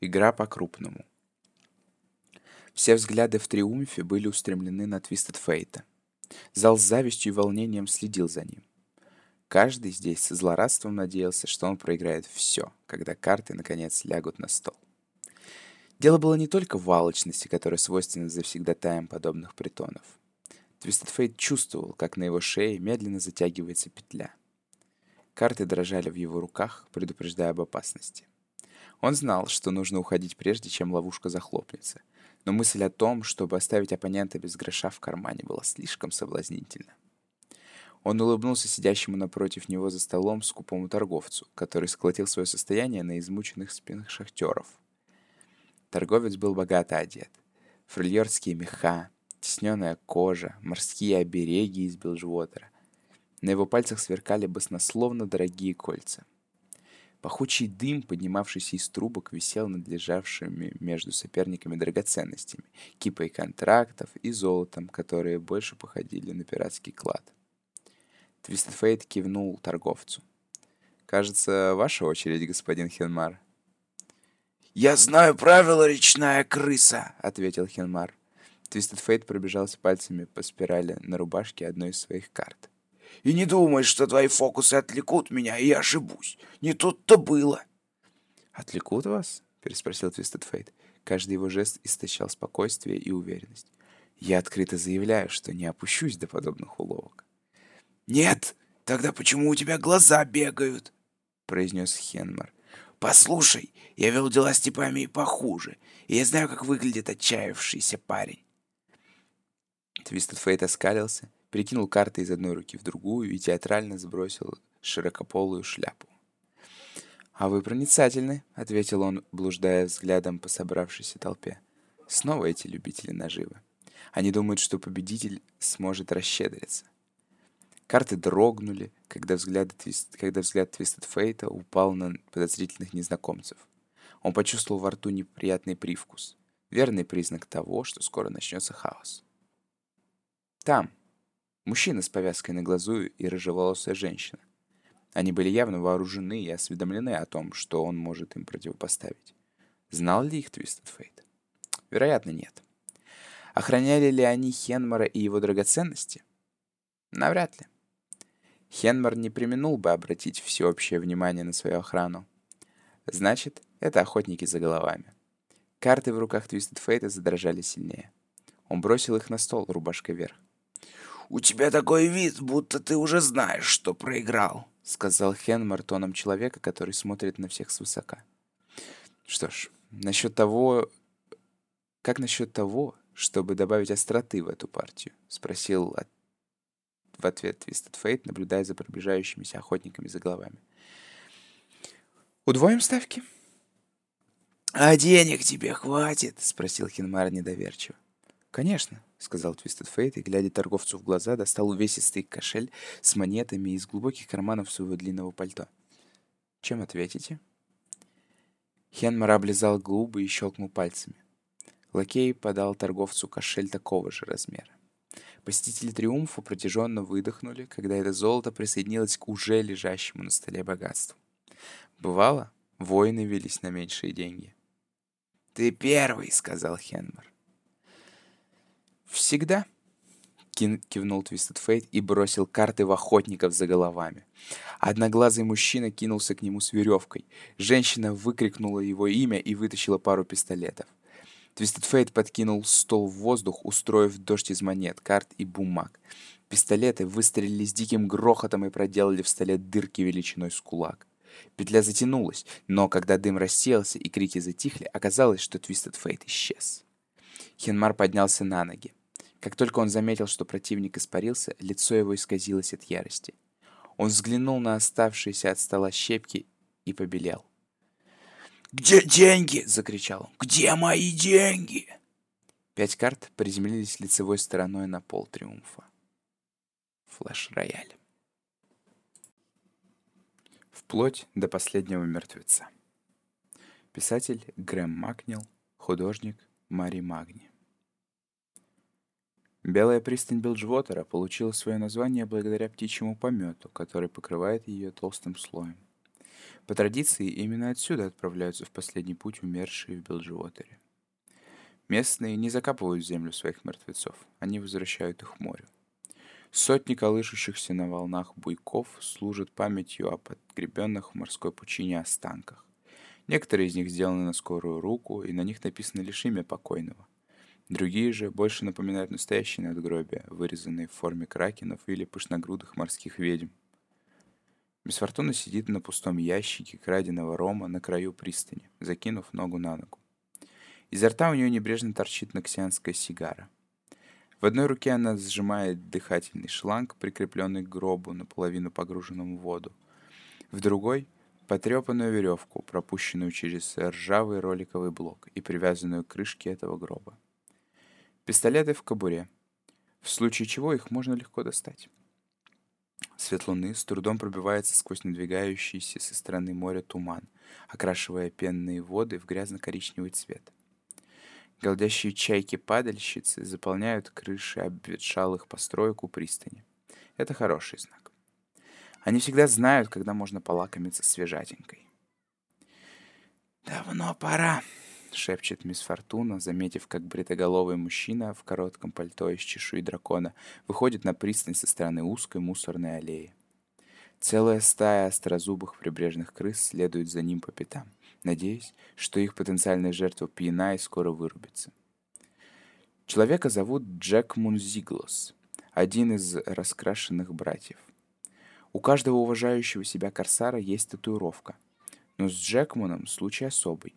Игра по-крупному. Все взгляды в триумфе были устремлены на Твистед Фейта. Зал с завистью и волнением следил за ним. Каждый здесь со злорадством надеялся, что он проиграет все, когда карты наконец лягут на стол. Дело было не только в алчности, которая свойственна завсегдатаям подобных притонов. Твистед Фейт чувствовал, как на его шее медленно затягивается петля. Карты дрожали в его руках, предупреждая об опасности. Он знал, что нужно уходить прежде, чем ловушка захлопнется, но мысль о том, чтобы оставить оппонента без гроша в кармане, была слишком соблазнительна. Он улыбнулся сидящему напротив него за столом скупому торговцу, который сколотил свое состояние на измученных спинах шахтеров. Торговец был богато одет. Фрильорские меха, тесненная кожа, морские обереги из Билджвотера. На его пальцах сверкали баснословно дорогие кольца — Пахучий дым, поднимавшийся из трубок, висел над лежавшими между соперниками драгоценностями, кипой контрактов и золотом, которые больше походили на пиратский клад. Твистед Фейт кивнул торговцу. «Кажется, ваша очередь, господин Хенмар». «Я знаю правила, речная крыса», — ответил Хенмар. Твистед Фейт пробежался пальцами по спирали на рубашке одной из своих карт. И не думай, что твои фокусы отвлекут меня, и я ошибусь. Не тут-то было. «Отвлекут вас?» — переспросил Твистед Фейт. Каждый его жест истощал спокойствие и уверенность. «Я открыто заявляю, что не опущусь до подобных уловок». «Нет, тогда почему у тебя глаза бегают?» — произнес Хенмар. «Послушай, я вел дела с типами и похуже, и я знаю, как выглядит отчаявшийся парень». Твистед Фейт оскалился перекинул карты из одной руки в другую и театрально сбросил широкополую шляпу. «А вы проницательны», — ответил он, блуждая взглядом по собравшейся толпе. «Снова эти любители наживы. Они думают, что победитель сможет расщедриться». Карты дрогнули, когда взгляд, твист, когда взгляд Твистед Фейта упал на подозрительных незнакомцев. Он почувствовал во рту неприятный привкус. Верный признак того, что скоро начнется хаос. Там, Мужчина с повязкой на глазу и рыжеволосая женщина. Они были явно вооружены и осведомлены о том, что он может им противопоставить. Знал ли их Твистед Фейт? Вероятно, нет. Охраняли ли они Хенмара и его драгоценности? Навряд ли. Хенмар не применул бы обратить всеобщее внимание на свою охрану. Значит, это охотники за головами. Карты в руках Твистед Фейта задрожали сильнее. Он бросил их на стол, рубашкой вверх. «У тебя такой вид, будто ты уже знаешь, что проиграл», — сказал Хенмар тоном человека, который смотрит на всех свысока. «Что ж, насчет того... Как насчет того, чтобы добавить остроты в эту партию?» — спросил от... в ответ Твистед Фейт, наблюдая за пробежающимися охотниками за головами. «Удвоим ставки?» «А денег тебе хватит?» — спросил Хенмар недоверчиво. «Конечно», — сказал Твистед Фейт, и, глядя торговцу в глаза, достал увесистый кошель с монетами из глубоких карманов своего длинного пальто. «Чем ответите?» Хенмар облизал губы и щелкнул пальцами. Лакей подал торговцу кошель такого же размера. Посетители Триумфа протяженно выдохнули, когда это золото присоединилось к уже лежащему на столе богатству. Бывало, воины велись на меньшие деньги. «Ты первый», — сказал Хенмар. «Всегда», — кивнул Твистед Фейт и бросил карты в охотников за головами. Одноглазый мужчина кинулся к нему с веревкой. Женщина выкрикнула его имя и вытащила пару пистолетов. Твистед Фейт подкинул стол в воздух, устроив дождь из монет, карт и бумаг. Пистолеты выстрелили с диким грохотом и проделали в столе дырки величиной с кулак. Петля затянулась, но когда дым рассеялся и крики затихли, оказалось, что Твистед Фейт исчез. Хенмар поднялся на ноги. Как только он заметил, что противник испарился, лицо его исказилось от ярости. Он взглянул на оставшиеся от стола щепки и побелел. «Где деньги?» — закричал он. «Где мои деньги?» Пять карт приземлились лицевой стороной на пол триумфа. Флэш-рояль. Вплоть до последнего мертвеца. Писатель Грэм Макнил, художник Мари Магни. Белая пристань Билджвотера получила свое название благодаря птичьему помету, который покрывает ее толстым слоем. По традиции, именно отсюда отправляются в последний путь умершие в Белджиотере. Местные не закапывают в землю своих мертвецов, они возвращают их морю. Сотни колышущихся на волнах буйков служат памятью о подгребенных в морской пучине останках. Некоторые из них сделаны на скорую руку, и на них написано лишь имя покойного. Другие же больше напоминают настоящие надгробия, вырезанные в форме кракенов или пышногрудых морских ведьм. Мисс Фортуна сидит на пустом ящике краденого рома на краю пристани, закинув ногу на ногу. Изо рта у нее небрежно торчит ноксианская сигара. В одной руке она сжимает дыхательный шланг, прикрепленный к гробу, наполовину погруженному в воду. В другой — потрепанную веревку, пропущенную через ржавый роликовый блок и привязанную к крышке этого гроба. Пистолеты в кобуре, в случае чего их можно легко достать. Свет луны с трудом пробивается сквозь надвигающийся со стороны моря туман, окрашивая пенные воды в грязно-коричневый цвет. Голдящие чайки-падальщицы заполняют крыши обветшалых построек у пристани. Это хороший знак. Они всегда знают, когда можно полакомиться свежатенькой. «Давно пора», — шепчет мисс Фортуна, заметив, как бритоголовый мужчина в коротком пальто из чешуи дракона выходит на пристань со стороны узкой мусорной аллеи. Целая стая острозубых прибрежных крыс следует за ним по пятам, надеясь, что их потенциальная жертва пьяна и скоро вырубится. Человека зовут Джек Мунзиглос, один из раскрашенных братьев. У каждого уважающего себя корсара есть татуировка, но с Джекманом случай особый.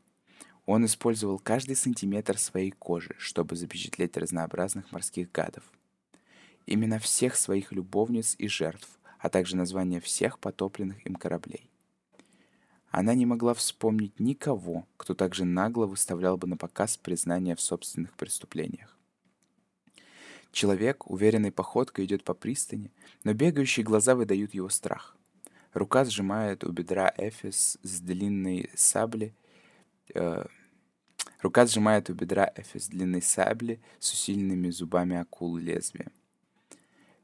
Он использовал каждый сантиметр своей кожи, чтобы запечатлеть разнообразных морских гадов. Именно всех своих любовниц и жертв, а также названия всех потопленных им кораблей. Она не могла вспомнить никого, кто так же нагло выставлял бы на показ признания в собственных преступлениях. Человек, уверенной походкой, идет по пристани, но бегающие глаза выдают его страх. Рука сжимает у бедра Эфис с длинной сабли, э, рука сжимает у бедра Эфис длинной сабли с усиленными зубами акулы лезвия.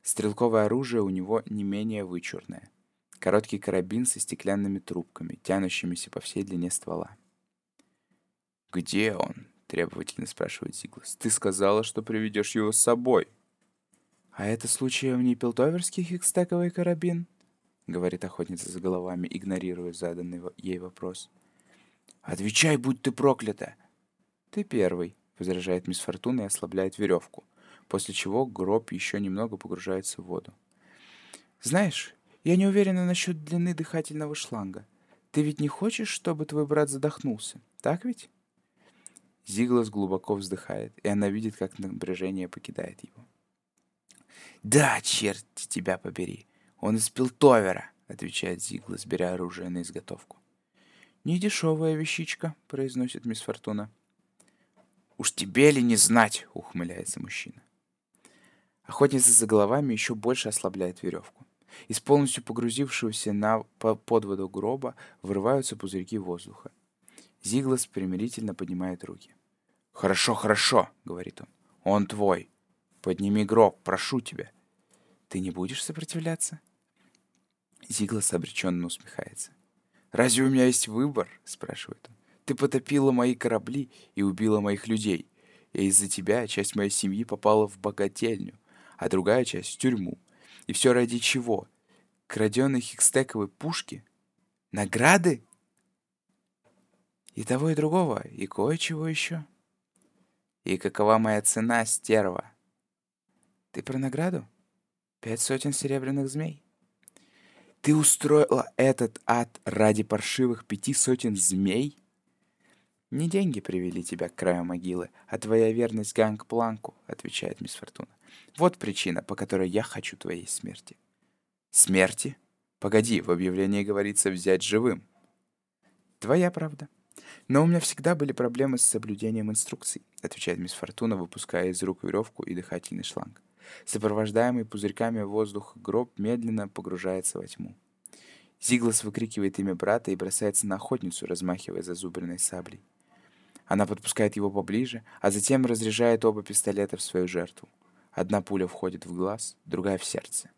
Стрелковое оружие у него не менее вычурное. Короткий карабин со стеклянными трубками, тянущимися по всей длине ствола. «Где он?» — требовательно спрашивает Зиглас. «Ты сказала, что приведешь его с собой». «А это случаем не пилтоверский хикстековый карабин?» — говорит охотница за головами, игнорируя заданный ей вопрос. «Отвечай, будь ты проклята!» «Ты первый», — возражает мисс Фортуна и ослабляет веревку, после чего гроб еще немного погружается в воду. «Знаешь, я не уверена насчет длины дыхательного шланга. Ты ведь не хочешь, чтобы твой брат задохнулся, так ведь?» Зиглас глубоко вздыхает, и она видит, как напряжение покидает его. «Да, черт тебя побери! Он из Пилтовера!» — отвечает Зиглас, беря оружие на изготовку. «Не дешевая вещичка», — произносит мисс Фортуна. «Уж тебе ли не знать?» — ухмыляется мужчина. Охотница за головами еще больше ослабляет веревку. Из полностью погрузившегося на под воду гроба вырываются пузырьки воздуха. Зиглас примирительно поднимает руки. «Хорошо, хорошо», — говорит он. «Он твой. Подними гроб, прошу тебя». «Ты не будешь сопротивляться?» Зиглас обреченно усмехается. «Разве у меня есть выбор?» — спрашивает он. «Ты потопила мои корабли и убила моих людей, и из-за тебя часть моей семьи попала в богательню, а другая часть — в тюрьму. И все ради чего? Краденые хикстековые пушки? Награды? И того, и другого, и кое-чего еще. И какова моя цена, стерва? Ты про награду? Пять сотен серебряных змей. Ты устроила этот ад ради паршивых пяти сотен змей? Не деньги привели тебя к краю могилы, а твоя верность Ганг-Планку, отвечает мисс Фортуна. Вот причина, по которой я хочу твоей смерти. Смерти? Погоди, в объявлении говорится взять живым. Твоя правда. Но у меня всегда были проблемы с соблюдением инструкций, отвечает мисс Фортуна, выпуская из рук веревку и дыхательный шланг. Сопровождаемый пузырьками воздуха гроб медленно погружается во тьму. Зиглас выкрикивает имя брата и бросается на охотницу, размахивая зазубренной саблей. Она подпускает его поближе, а затем разряжает оба пистолета в свою жертву. Одна пуля входит в глаз, другая в сердце.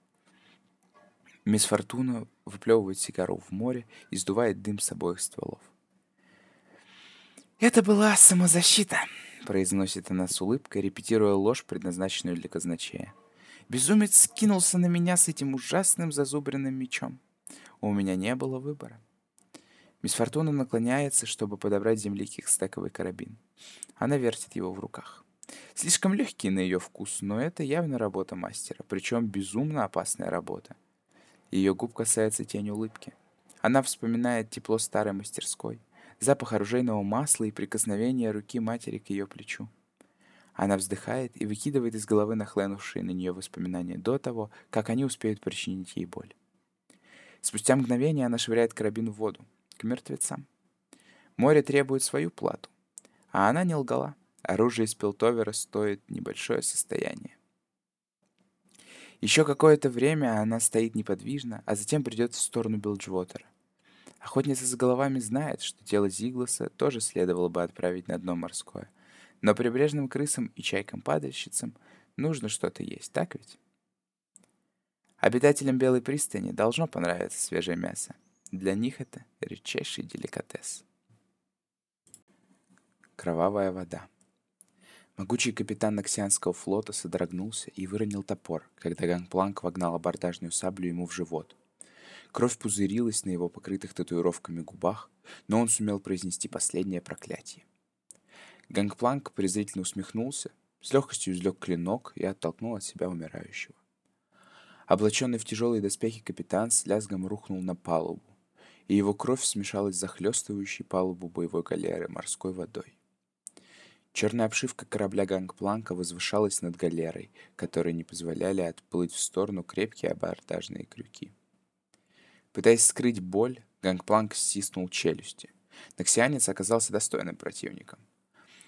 Мисс Фортуна выплевывает сигару в море и сдувает дым с обоих стволов. «Это была самозащита», — произносит она с улыбкой, репетируя ложь, предназначенную для казначея. «Безумец кинулся на меня с этим ужасным зазубренным мечом. У меня не было выбора». Мисс Фортуна наклоняется, чтобы подобрать земли кикстековый карабин. Она вертит его в руках. Слишком легкий на ее вкус, но это явно работа мастера, причем безумно опасная работа. Ее губ касается тень улыбки. Она вспоминает тепло старой мастерской, запах оружейного масла и прикосновение руки матери к ее плечу. Она вздыхает и выкидывает из головы нахлынувшие на нее воспоминания до того, как они успеют причинить ей боль. Спустя мгновение она швыряет карабин в воду, к мертвецам. Море требует свою плату. А она не лгала. Оружие из Пилтовера стоит небольшое состояние. Еще какое-то время она стоит неподвижно, а затем придет в сторону Билджвотера. Охотница за головами знает, что тело Зигласа тоже следовало бы отправить на дно морское. Но прибрежным крысам и чайкам-падальщицам нужно что-то есть, так ведь? Обитателям Белой пристани должно понравиться свежее мясо. Для них это редчайший деликатес. Кровавая вода. Могучий капитан Ноксианского флота содрогнулся и выронил топор, когда Гангпланк вогнал абордажную саблю ему в живот. Кровь пузырилась на его покрытых татуировками губах, но он сумел произнести последнее проклятие. Гангпланк презрительно усмехнулся, с легкостью извлек клинок и оттолкнул от себя умирающего. Облаченный в тяжелые доспехи капитан с лязгом рухнул на палубу, и его кровь смешалась с захлестывающей палубу боевой галеры морской водой. Черная обшивка корабля Гангпланка возвышалась над галерой, которые не позволяли отплыть в сторону крепкие абордажные крюки. Пытаясь скрыть боль, Гангпланк стиснул челюсти. Ноксианец оказался достойным противником.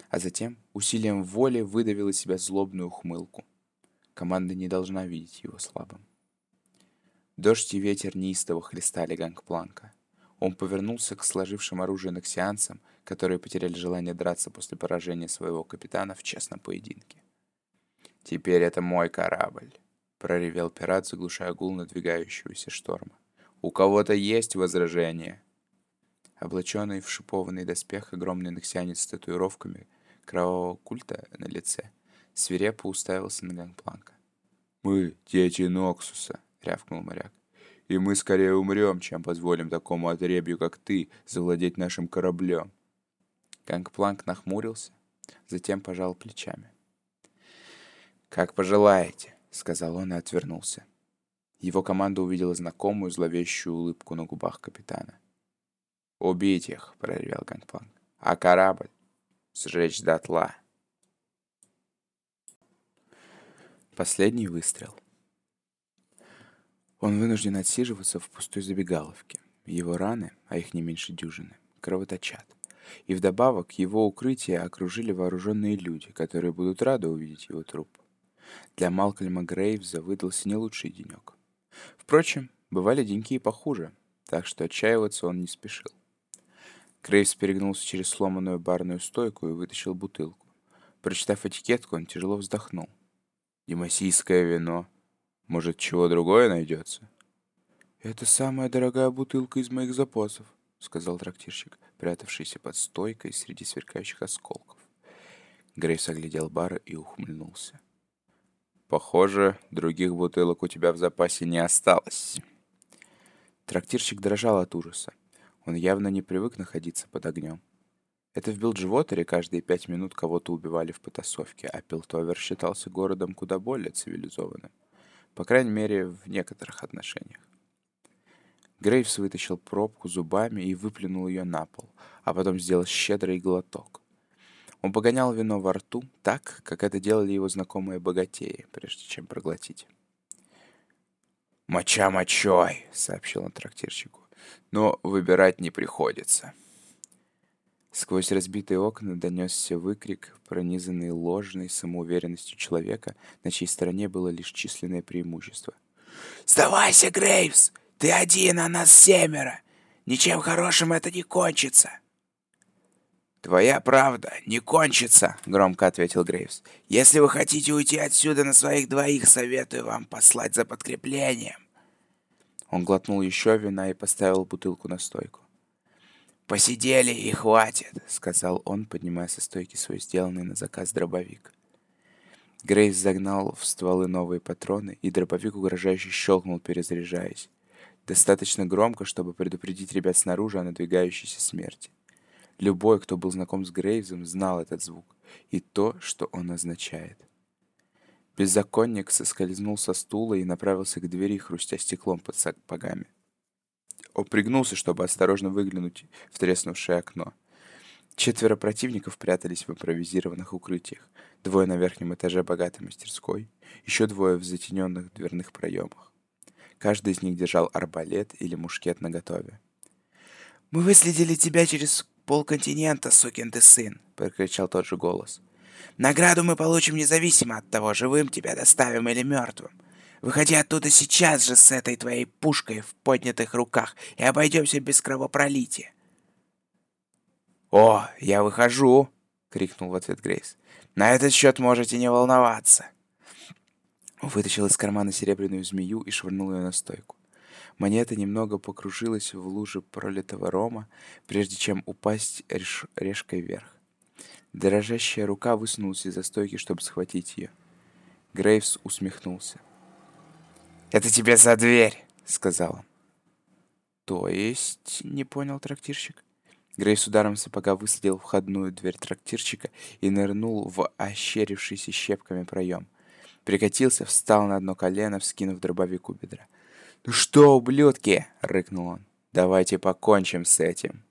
А затем усилием воли выдавил из себя злобную ухмылку. Команда не должна видеть его слабым. Дождь и ветер неистово хлестали Гангпланка. Он повернулся к сложившим оружие ноксианцам, которые потеряли желание драться после поражения своего капитана в честном поединке. «Теперь это мой корабль», — проревел пират, заглушая гул надвигающегося шторма. «У кого-то есть возражения?» Облаченный в шипованный доспех огромный ноксианец с татуировками кровавого культа на лице свирепо уставился на Гангпланка. «Мы — дети Ноксуса», — рявкнул моряк. «И мы скорее умрем, чем позволим такому отребью, как ты, завладеть нашим кораблем». Гангпланк нахмурился, затем пожал плечами. «Как пожелаете», — сказал он и отвернулся. Его команда увидела знакомую зловещую улыбку на губах капитана. «Убить их!» — проревел Гангпланк. «А корабль? Сжечь дотла!» Последний выстрел. Он вынужден отсиживаться в пустой забегаловке. Его раны, а их не меньше дюжины, кровоточат. И вдобавок его укрытие окружили вооруженные люди, которые будут рады увидеть его труп. Для Малкольма Грейвза выдался не лучший денек. Впрочем, бывали деньки и похуже, так что отчаиваться он не спешил. Грейвс перегнулся через сломанную барную стойку и вытащил бутылку. Прочитав этикетку, он тяжело вздохнул. «Демосийское вино. Может, чего другое найдется? Это самая дорогая бутылка из моих запасов, сказал трактирщик, прятавшийся под стойкой среди сверкающих осколков. Грейс оглядел бар и ухмыльнулся. Похоже, других бутылок у тебя в запасе не осталось. Трактирщик дрожал от ужаса. Он явно не привык находиться под огнем. Это в Билджвотере каждые пять минут кого-то убивали в потасовке, а Пилтовер считался городом куда более цивилизованным. По крайней мере, в некоторых отношениях. Грейвс вытащил пробку зубами и выплюнул ее на пол, а потом сделал щедрый глоток. Он погонял вино во рту так, как это делали его знакомые богатеи, прежде чем проглотить. «Моча мочой», — сообщил он трактирщику. «Но выбирать не приходится». Сквозь разбитые окна донесся выкрик, пронизанный ложной самоуверенностью человека, на чьей стороне было лишь численное преимущество. «Сдавайся, Грейвс! Ты один, а нас семеро! Ничем хорошим это не кончится!» «Твоя правда не кончится», — громко ответил Грейвс. «Если вы хотите уйти отсюда на своих двоих, советую вам послать за подкреплением». Он глотнул еще вина и поставил бутылку на стойку. «Посидели и хватит», — сказал он, поднимая со стойки свой сделанный на заказ дробовик. Грейс загнал в стволы новые патроны, и дробовик угрожающе щелкнул, перезаряжаясь. Достаточно громко, чтобы предупредить ребят снаружи о надвигающейся смерти. Любой, кто был знаком с Грейвзом, знал этот звук и то, что он означает. Беззаконник соскользнул со стула и направился к двери, хрустя стеклом под сапогами. Он пригнулся, чтобы осторожно выглянуть в треснувшее окно. Четверо противников прятались в импровизированных укрытиях. Двое на верхнем этаже богатой мастерской, еще двое в затененных дверных проемах. Каждый из них держал арбалет или мушкет наготове. «Мы выследили тебя через полконтинента, сукин ты сын!» — прокричал тот же голос. «Награду мы получим независимо от того, живым тебя доставим или мертвым. Выходи оттуда сейчас же с этой твоей пушкой в поднятых руках и обойдемся без кровопролития. «О, я выхожу!» — крикнул в ответ Грейс. «На этот счет можете не волноваться!» Вытащил из кармана серебряную змею и швырнул ее на стойку. Монета немного покружилась в луже пролитого рома, прежде чем упасть реш... решкой вверх. Дрожащая рука высунулась из-за стойки, чтобы схватить ее. Грейвс усмехнулся. «Это тебе за дверь!» — сказал он. «То есть...» — не понял трактирщик. Грей с ударом сапога высадил входную дверь трактирщика и нырнул в ощерившийся щепками проем. Прикатился, встал на одно колено, вскинув дробовик у бедра. «Ну что, ублюдки!» — рыкнул он. «Давайте покончим с этим!»